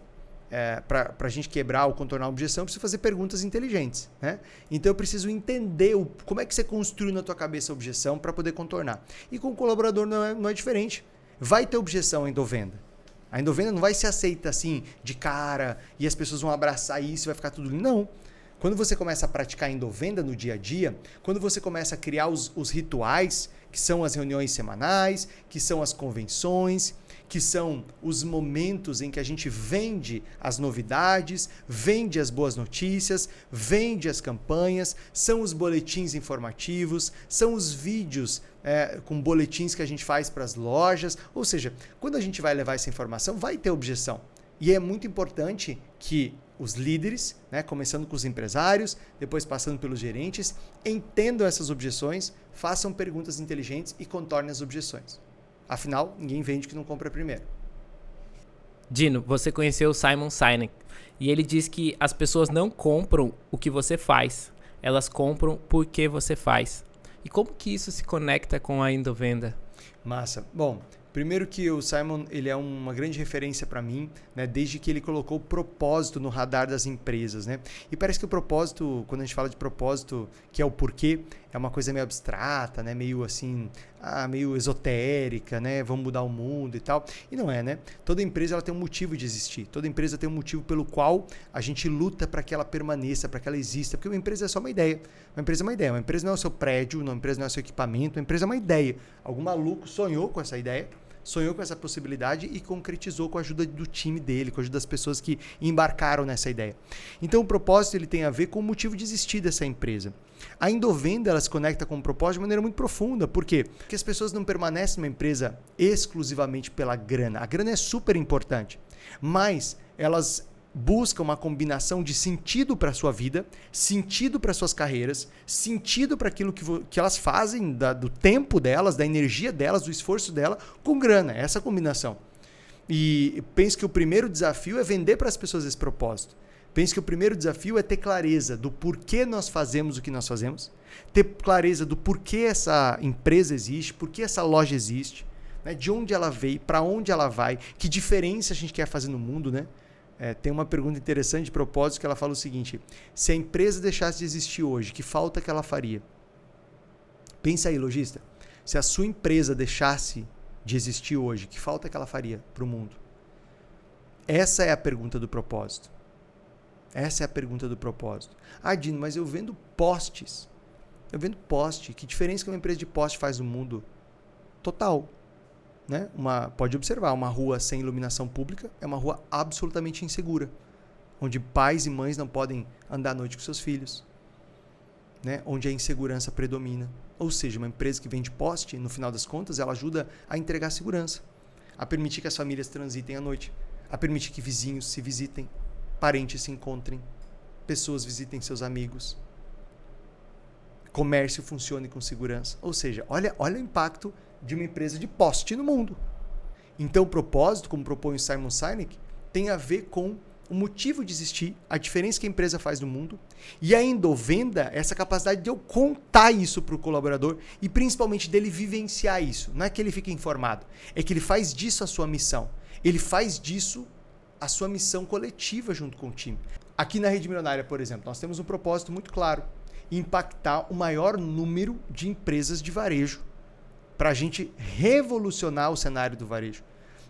é, para a gente quebrar ou contornar a objeção, eu preciso fazer perguntas inteligentes. Né? Então eu preciso entender o, como é que você construiu na tua cabeça a objeção para poder contornar. E com o colaborador não é, não é diferente. Vai ter objeção em endovenda. A endovenda não vai ser aceita assim, de cara, e as pessoas vão abraçar isso e vai ficar tudo. Não. Quando você começa a praticar endovenda no dia a dia, quando você começa a criar os, os rituais, que são as reuniões semanais, que são as convenções, que são os momentos em que a gente vende as novidades, vende as boas notícias, vende as campanhas, são os boletins informativos, são os vídeos é, com boletins que a gente faz para as lojas. Ou seja, quando a gente vai levar essa informação, vai ter objeção. E é muito importante que os líderes, né, começando com os empresários, depois passando pelos gerentes, entendam essas objeções, façam perguntas inteligentes e contornem as objeções. Afinal, ninguém vende que não compra primeiro. Dino, você conheceu o Simon Sinek e ele diz que as pessoas não compram o que você faz, elas compram porque você faz. E como que isso se conecta com a endovenda? Massa. Bom, Primeiro que o Simon ele é uma grande referência para mim, né? Desde que ele colocou o propósito no radar das empresas, né? E parece que o propósito, quando a gente fala de propósito, que é o porquê, é uma coisa meio abstrata, né? Meio assim, ah, meio esotérica, né? Vamos mudar o mundo e tal. E não é, né? Toda empresa ela tem um motivo de existir. Toda empresa tem um motivo pelo qual a gente luta para que ela permaneça, para que ela exista. Porque uma empresa é só uma ideia. Uma empresa é uma ideia. Uma empresa não é o seu prédio, uma empresa não é o seu equipamento. Uma empresa é uma ideia. Algum maluco sonhou com essa ideia sonhou com essa possibilidade e concretizou com a ajuda do time dele, com a ajuda das pessoas que embarcaram nessa ideia. Então o propósito ele tem a ver com o motivo de existir dessa empresa. A Endovenda ela se conecta com o propósito de maneira muito profunda. Por quê? Porque as pessoas não permanecem numa empresa exclusivamente pela grana. A grana é super importante, mas elas busca uma combinação de sentido para a sua vida, sentido para suas carreiras, sentido para aquilo que, que elas fazem, da, do tempo delas, da energia delas, do esforço dela, com grana. Essa combinação. E penso que o primeiro desafio é vender para as pessoas esse propósito. Penso que o primeiro desafio é ter clareza do porquê nós fazemos o que nós fazemos, ter clareza do porquê essa empresa existe, porquê essa loja existe, né? de onde ela veio, para onde ela vai, que diferença a gente quer fazer no mundo, né? É, tem uma pergunta interessante de propósito que ela fala o seguinte: se a empresa deixasse de existir hoje, que falta que ela faria? Pensa aí, lojista. Se a sua empresa deixasse de existir hoje, que falta que ela faria para o mundo? Essa é a pergunta do propósito. Essa é a pergunta do propósito. Ah, Dino, mas eu vendo postes. Eu vendo poste. Que diferença que uma empresa de poste faz no mundo? Total né? Uma, pode observar, uma rua sem iluminação pública é uma rua absolutamente insegura, onde pais e mães não podem andar à noite com seus filhos, né? onde a insegurança predomina. Ou seja, uma empresa que vende poste, no final das contas, ela ajuda a entregar segurança, a permitir que as famílias transitem à noite, a permitir que vizinhos se visitem, parentes se encontrem, pessoas visitem seus amigos, comércio funcione com segurança. Ou seja, olha, olha o impacto de uma empresa de poste no mundo. Então, o propósito, como propõe o Simon Sinek, tem a ver com o motivo de existir, a diferença que a empresa faz no mundo e a endovenda, essa capacidade de eu contar isso para o colaborador e principalmente dele vivenciar isso. Não é que ele fique informado, é que ele faz disso a sua missão. Ele faz disso a sua missão coletiva junto com o time. Aqui na Rede Milionária, por exemplo, nós temos um propósito muito claro: impactar o maior número de empresas de varejo para a gente revolucionar o cenário do varejo,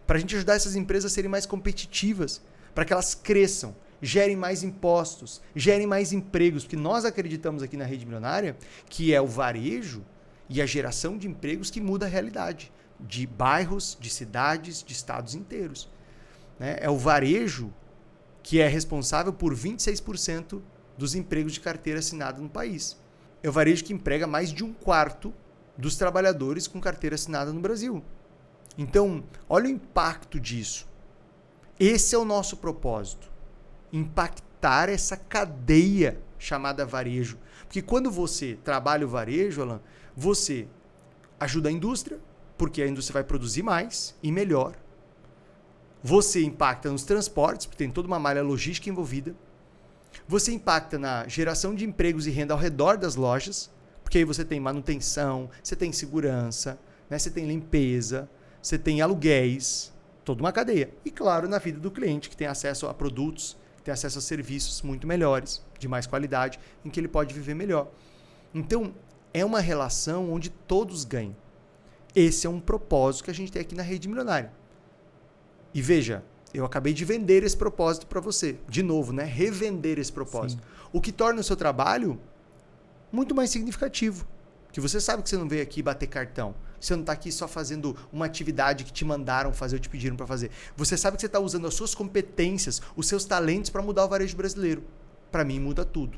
para a gente ajudar essas empresas a serem mais competitivas, para que elas cresçam, gerem mais impostos, gerem mais empregos, porque nós acreditamos aqui na rede milionária que é o varejo e a geração de empregos que muda a realidade de bairros, de cidades, de estados inteiros. Né? É o varejo que é responsável por 26% dos empregos de carteira assinada no país. É o varejo que emprega mais de um quarto dos trabalhadores com carteira assinada no Brasil. Então, olha o impacto disso. Esse é o nosso propósito. Impactar essa cadeia chamada varejo. Porque quando você trabalha o varejo, Alan, você ajuda a indústria, porque a indústria vai produzir mais e melhor. Você impacta nos transportes, porque tem toda uma malha logística envolvida. Você impacta na geração de empregos e renda ao redor das lojas. Porque aí você tem manutenção, você tem segurança, né? você tem limpeza, você tem aluguéis, toda uma cadeia. E claro, na vida do cliente, que tem acesso a produtos, tem acesso a serviços muito melhores, de mais qualidade, em que ele pode viver melhor. Então, é uma relação onde todos ganham. Esse é um propósito que a gente tem aqui na rede milionária. E veja, eu acabei de vender esse propósito para você. De novo, né? Revender esse propósito. Sim. O que torna o seu trabalho muito mais significativo. Que você sabe que você não veio aqui bater cartão. Você não está aqui só fazendo uma atividade que te mandaram fazer ou te pediram para fazer. Você sabe que você está usando as suas competências, os seus talentos para mudar o varejo brasileiro. Para mim, muda tudo.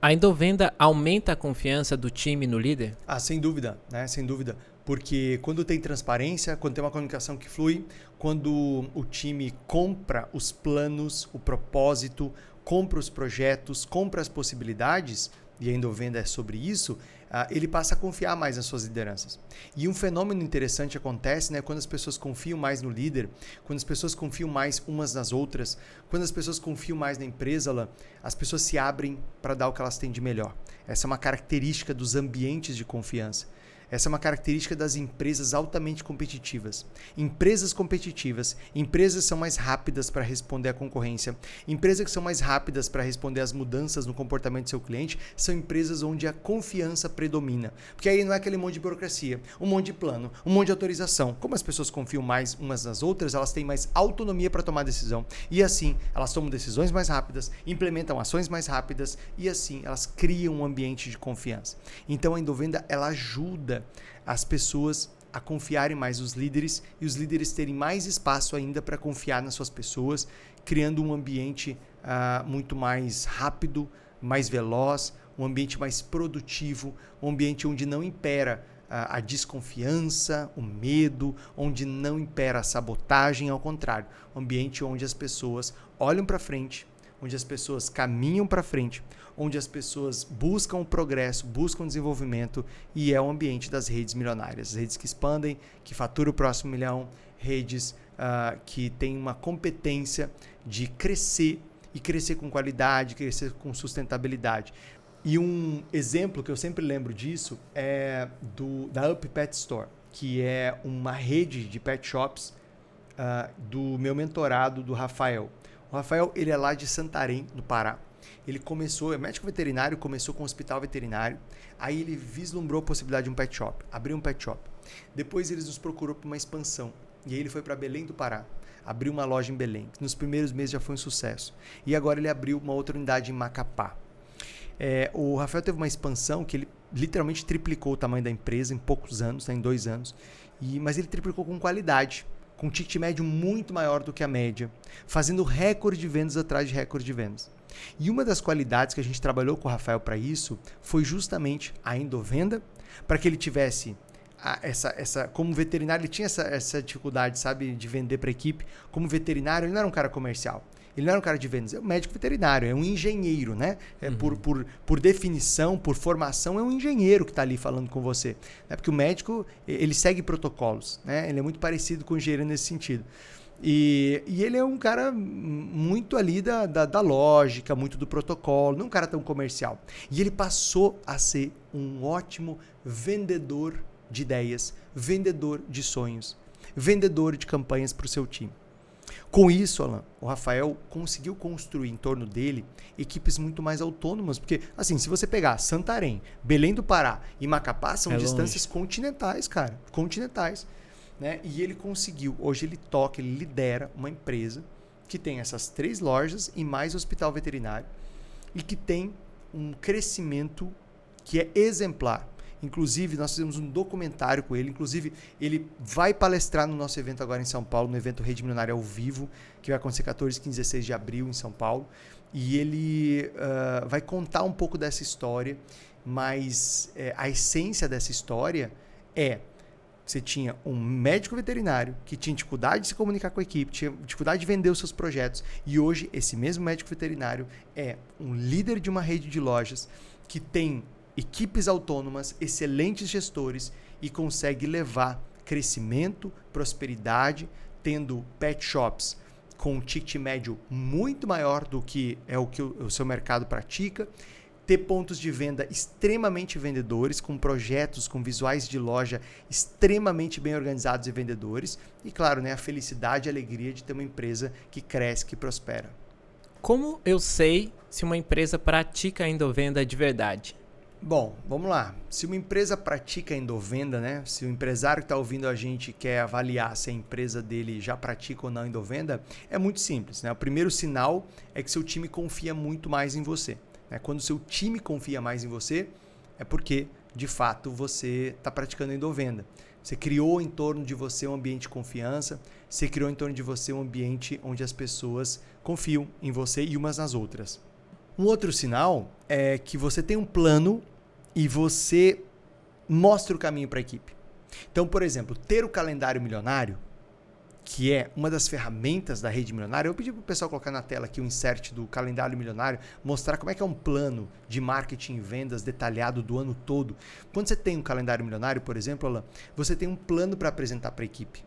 A endovenda aumenta a confiança do time no líder? Ah, sem dúvida, né? Sem dúvida. Porque quando tem transparência, quando tem uma comunicação que flui, quando o time compra os planos, o propósito, compra os projetos, compra as possibilidades, e a endovenda é sobre isso, uh, ele passa a confiar mais nas suas lideranças. E um fenômeno interessante acontece né, quando as pessoas confiam mais no líder, quando as pessoas confiam mais umas nas outras, quando as pessoas confiam mais na empresa, lá, as pessoas se abrem para dar o que elas têm de melhor. Essa é uma característica dos ambientes de confiança. Essa é uma característica das empresas altamente competitivas. Empresas competitivas, empresas são mais rápidas para responder à concorrência, empresas que são mais rápidas para responder às mudanças no comportamento do seu cliente, são empresas onde a confiança predomina. Porque aí não é aquele monte de burocracia, um monte de plano, um monte de autorização. Como as pessoas confiam mais umas nas outras, elas têm mais autonomia para tomar decisão. E assim, elas tomam decisões mais rápidas, implementam ações mais rápidas e assim elas criam um ambiente de confiança. Então a endovenda ela ajuda as pessoas a confiarem mais nos líderes e os líderes terem mais espaço ainda para confiar nas suas pessoas, criando um ambiente uh, muito mais rápido, mais veloz, um ambiente mais produtivo, um ambiente onde não impera uh, a desconfiança, o medo, onde não impera a sabotagem, ao contrário, um ambiente onde as pessoas olham para frente, onde as pessoas caminham para frente, onde as pessoas buscam o progresso, buscam o desenvolvimento e é o ambiente das redes milionárias, redes que expandem, que faturam o próximo milhão, redes uh, que têm uma competência de crescer e crescer com qualidade, crescer com sustentabilidade. E um exemplo que eu sempre lembro disso é do, da Up Pet Store, que é uma rede de pet shops uh, do meu mentorado, do Rafael. O Rafael ele é lá de Santarém, no Pará. Ele começou, é médico veterinário, começou com um hospital veterinário. Aí ele vislumbrou a possibilidade de um pet shop, abriu um pet shop. Depois eles nos procurou para uma expansão. E aí ele foi para Belém do Pará, abriu uma loja em Belém. Nos primeiros meses já foi um sucesso. E agora ele abriu uma outra unidade em Macapá. É, o Rafael teve uma expansão que ele literalmente triplicou o tamanho da empresa em poucos anos, né, em dois anos. E, mas ele triplicou com qualidade com um ticket médio muito maior do que a média, fazendo recorde de vendas atrás de recorde de vendas. E uma das qualidades que a gente trabalhou com o Rafael para isso foi justamente a endovenda, para que ele tivesse a, essa, essa, como veterinário, ele tinha essa, essa dificuldade, sabe, de vender para a equipe. Como veterinário, ele não era um cara comercial. Ele não era um cara de vendas, é um médico veterinário, é um engenheiro, né? É, uhum. por, por, por definição, por formação, é um engenheiro que está ali falando com você. Né? Porque o médico, ele segue protocolos, né? Ele é muito parecido com o engenheiro nesse sentido. E, e, ele é um cara muito ali da, da, da, lógica, muito do protocolo, não é um cara tão comercial. E ele passou a ser um ótimo vendedor de ideias, vendedor de sonhos, vendedor de campanhas para o seu time. Com isso, Alan, o Rafael conseguiu construir em torno dele equipes muito mais autônomas, porque, assim, se você pegar Santarém, Belém do Pará e Macapá, são é distâncias longe. continentais, cara, continentais. Né? E ele conseguiu, hoje ele toca, ele lidera uma empresa que tem essas três lojas e mais hospital veterinário e que tem um crescimento que é exemplar. Inclusive, nós fizemos um documentário com ele. Inclusive, ele vai palestrar no nosso evento agora em São Paulo, no evento Rede Milionária ao vivo, que vai acontecer 14, 15, 16 de abril em São Paulo. E ele uh, vai contar um pouco dessa história, mas é, a essência dessa história é você tinha um médico veterinário que tinha dificuldade de se comunicar com a equipe, tinha dificuldade de vender os seus projetos, e hoje esse mesmo médico veterinário é um líder de uma rede de lojas que tem equipes autônomas, excelentes gestores e consegue levar crescimento, prosperidade, tendo pet shops com um ticket médio muito maior do que é o que o seu mercado pratica, ter pontos de venda extremamente vendedores, com projetos, com visuais de loja extremamente bem organizados e vendedores, e claro, né, a felicidade e a alegria de ter uma empresa que cresce, que prospera. Como eu sei se uma empresa pratica a endovenda de verdade? Bom, vamos lá. Se uma empresa pratica endovenda, né? Se o empresário que está ouvindo a gente quer avaliar se a empresa dele já pratica ou não endovenda, é muito simples. Né? O primeiro sinal é que seu time confia muito mais em você. Né? Quando seu time confia mais em você, é porque, de fato, você está praticando endovenda. Você criou em torno de você um ambiente de confiança, você criou em torno de você um ambiente onde as pessoas confiam em você e umas nas outras. Um outro sinal é que você tem um plano e você mostra o caminho para a equipe. Então, por exemplo, ter o calendário milionário, que é uma das ferramentas da rede milionária, eu pedi para o pessoal colocar na tela aqui o um insert do calendário milionário, mostrar como é que é um plano de marketing e vendas detalhado do ano todo. Quando você tem um calendário milionário, por exemplo, Alan, você tem um plano para apresentar para a equipe.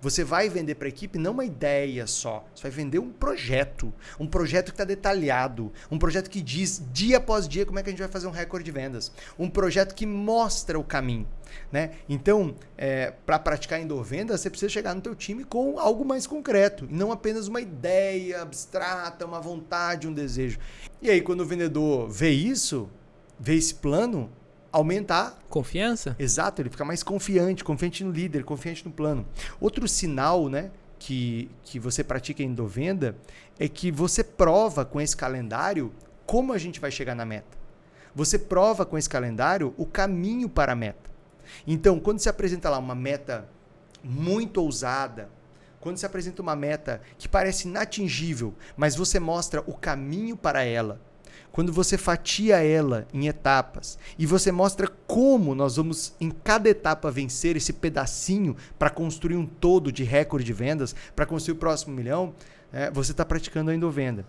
Você vai vender para a equipe não uma ideia só, você vai vender um projeto, um projeto que está detalhado, um projeto que diz dia após dia como é que a gente vai fazer um recorde de vendas, um projeto que mostra o caminho. Né? Então, é, para praticar endovenda, você precisa chegar no teu time com algo mais concreto, e não apenas uma ideia abstrata, uma vontade, um desejo. E aí, quando o vendedor vê isso, vê esse plano, aumentar confiança. Exato, ele fica mais confiante, confiante no líder, confiante no plano. Outro sinal, né, que, que você pratica em endovenda é que você prova com esse calendário como a gente vai chegar na meta. Você prova com esse calendário o caminho para a meta. Então, quando se apresenta lá uma meta muito ousada, quando se apresenta uma meta que parece inatingível, mas você mostra o caminho para ela, quando você fatia ela em etapas e você mostra como nós vamos em cada etapa vencer esse pedacinho para construir um todo de recorde de vendas, para construir o próximo milhão, é, você está praticando a endovenda.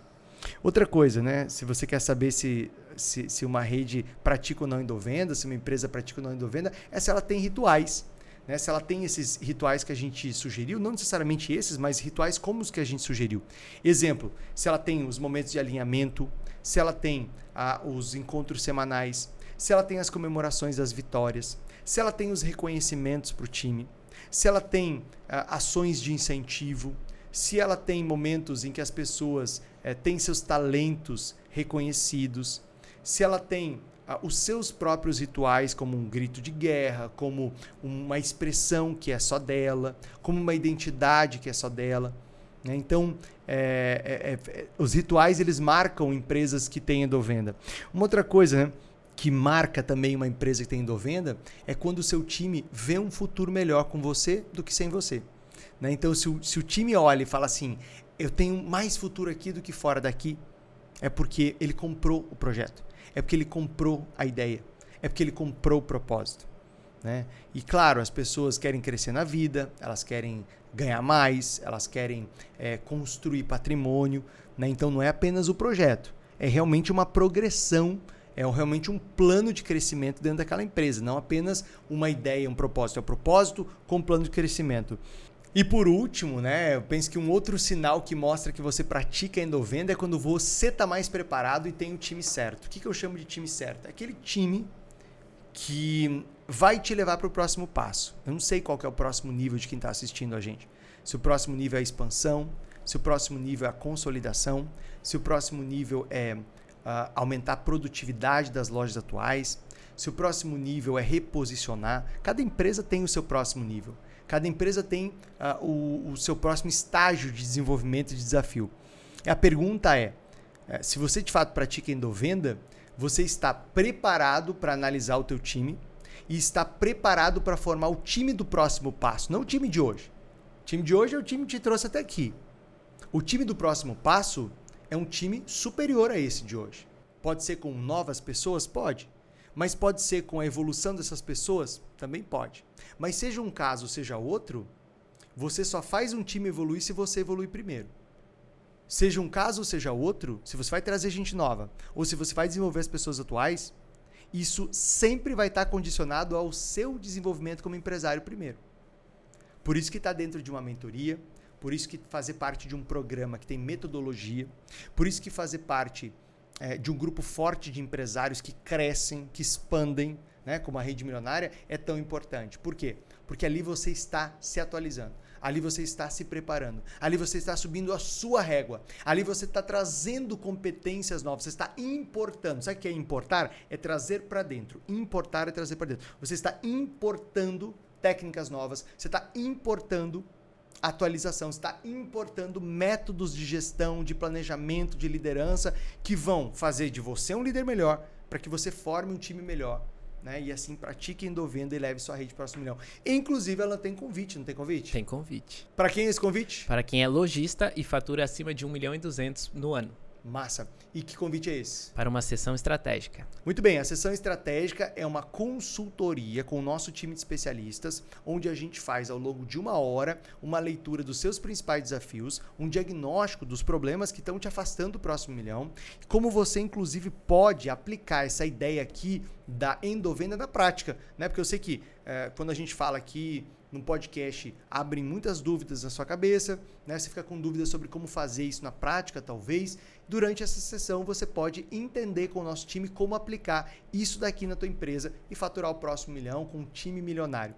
Outra coisa, né? Se você quer saber se, se, se uma rede pratica ou não endovenda, se uma empresa pratica ou não endovenda, é se ela tem rituais. Né? Se ela tem esses rituais que a gente sugeriu, não necessariamente esses, mas rituais como os que a gente sugeriu. Exemplo, se ela tem os momentos de alinhamento, se ela tem ah, os encontros semanais, se ela tem as comemorações das vitórias, se ela tem os reconhecimentos para o time, se ela tem ah, ações de incentivo, se ela tem momentos em que as pessoas eh, têm seus talentos reconhecidos, se ela tem ah, os seus próprios rituais, como um grito de guerra, como uma expressão que é só dela, como uma identidade que é só dela. Né? Então, é, é, é, os rituais eles marcam empresas que têm endovenda. Uma outra coisa né, que marca também uma empresa que tem endovenda é quando o seu time vê um futuro melhor com você do que sem você. Né? Então, se o, se o time olha e fala assim, eu tenho mais futuro aqui do que fora daqui, é porque ele comprou o projeto é porque ele comprou a ideia, é porque ele comprou o propósito. Né? E claro, as pessoas querem crescer na vida, elas querem ganhar mais, elas querem é, construir patrimônio. Né? Então não é apenas o projeto, é realmente uma progressão, é realmente um plano de crescimento dentro daquela empresa, não apenas uma ideia, um propósito. É o propósito com um plano de crescimento. E por último, né, eu penso que um outro sinal que mostra que você pratica endovenda é quando você está mais preparado e tem o time certo. O que, que eu chamo de time certo? É aquele time que vai te levar para o próximo passo. Eu não sei qual é o próximo nível de quem está assistindo a gente. Se o próximo nível é a expansão, se o próximo nível é a consolidação, se o próximo nível é uh, aumentar a produtividade das lojas atuais, se o próximo nível é reposicionar. Cada empresa tem o seu próximo nível. Cada empresa tem uh, o, o, seu próximo estágio de desenvolvimento e de desafio. A pergunta é: é se você de fato pratica endovenda, você está preparado para analisar o teu time e está preparado para formar o time do próximo passo, não o time de hoje. O time de hoje é o time que te trouxe até aqui. O time do próximo passo é um time superior a esse de hoje. Pode ser com novas pessoas? Pode. Mas pode ser com a evolução dessas pessoas? Também pode. Mas seja um caso, seja outro, você só faz um time evoluir se você evoluir primeiro. Seja um caso, seja outro, se você vai trazer gente nova ou se você vai desenvolver as pessoas atuais, isso sempre vai estar condicionado ao seu desenvolvimento como empresário primeiro. Por isso que está dentro de uma mentoria, por isso que fazer parte de um programa que tem metodologia, por isso que fazer parte é, de um grupo forte de empresários que crescem, que expandem, né, como a rede milionária, é tão importante. Por quê? Porque ali você está se atualizando. Ali você está se preparando. Ali você está subindo a sua régua. Ali você está trazendo competências novas. Você está importando. Sabe o que é importar? É trazer para dentro. Importar é trazer para dentro. Você está importando técnicas novas. Você está importando atualização, está importando métodos de gestão, de planejamento, de liderança que vão fazer de você um líder melhor, para que você forme um time melhor. Né? E assim pratique endovenda e leve sua rede para o próximo milhão. Inclusive, ela tem convite, não tem convite? Tem convite. Para quem é esse convite? Para quem é lojista e fatura acima de 1 milhão e 200 no ano. Massa. E que convite é esse? Para uma sessão estratégica. Muito bem, a sessão estratégica é uma consultoria com o nosso time de especialistas, onde a gente faz ao longo de uma hora uma leitura dos seus principais desafios, um diagnóstico dos problemas que estão te afastando do próximo milhão, como você inclusive pode aplicar essa ideia aqui da endovenda na prática, né? Porque eu sei que é, quando a gente fala aqui no podcast abrem muitas dúvidas na sua cabeça, né? Você fica com dúvidas sobre como fazer isso na prática, talvez. Durante essa sessão você pode entender com o nosso time como aplicar isso daqui na tua empresa e faturar o próximo milhão com um time milionário.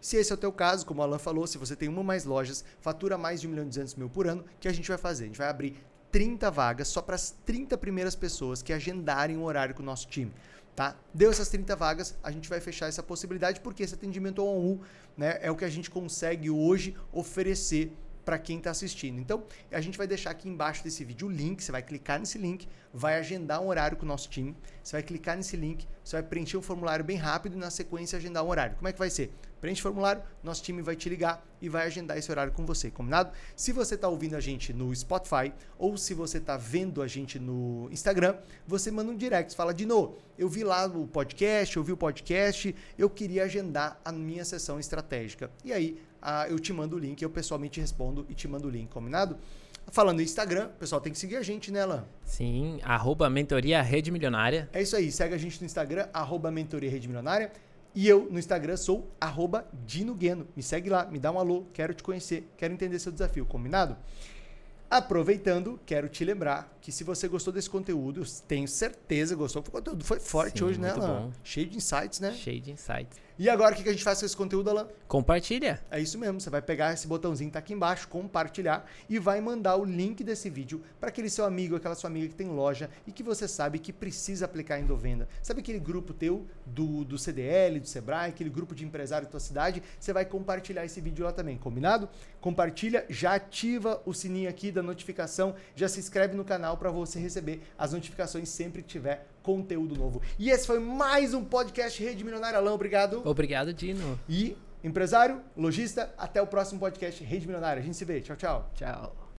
Se esse é o teu caso, como o Alan falou, se você tem uma ou mais lojas, fatura mais de 1 milhão e 200 mil por ano, o que a gente vai fazer? A gente vai abrir 30 vagas só para as 30 primeiras pessoas que agendarem um horário com o nosso time. Tá? Deu essas 30 vagas, a gente vai fechar essa possibilidade porque esse atendimento on um né, é o que a gente consegue hoje oferecer para quem está assistindo. Então, a gente vai deixar aqui embaixo desse vídeo o link, você vai clicar nesse link, vai agendar um horário com o nosso time, você vai clicar nesse link, você vai preencher um formulário bem rápido e na sequência agendar um horário. Como é que vai ser? Preenche o formulário, nosso time vai te ligar e vai agendar esse horário com você, combinado? Se você está ouvindo a gente no Spotify ou se você está vendo a gente no Instagram, você manda um direct, fala de novo. Eu vi lá o podcast, eu vi o podcast, eu queria agendar a minha sessão estratégica. E aí ah, eu te mando o link, eu pessoalmente respondo e te mando o link, combinado? Falando em Instagram, o pessoal tem que seguir a gente, né, Alan? Sim, arroba mentoria Rede Milionária. É isso aí, segue a gente no Instagram, arroba mentoria Rede Milionária. E eu no Instagram sou arroba Dino Gueno. Me segue lá, me dá um alô, quero te conhecer, quero entender seu desafio, combinado? Aproveitando, quero te lembrar que se você gostou desse conteúdo, eu tenho certeza que gostou. O conteúdo foi forte Sim, hoje, né, Alan? bom. Cheio de insights, né? Cheio de insights. E agora o que a gente faz com esse conteúdo, Alan? Compartilha. É isso mesmo, você vai pegar esse botãozinho que tá aqui embaixo, compartilhar e vai mandar o link desse vídeo para aquele seu amigo, aquela sua amiga que tem loja e que você sabe que precisa aplicar endovenda. Sabe aquele grupo teu do, do CDL, do Sebrae, aquele grupo de empresário da tua cidade? Você vai compartilhar esse vídeo lá também, combinado? Compartilha, já ativa o sininho aqui da notificação, já se inscreve no canal para você receber as notificações sempre que tiver conteúdo novo. E esse foi mais um podcast Rede Milionária Alão, obrigado. Obrigado, Dino. E empresário, lojista, até o próximo podcast Rede Milionária. A gente se vê. Tchau, tchau. Tchau.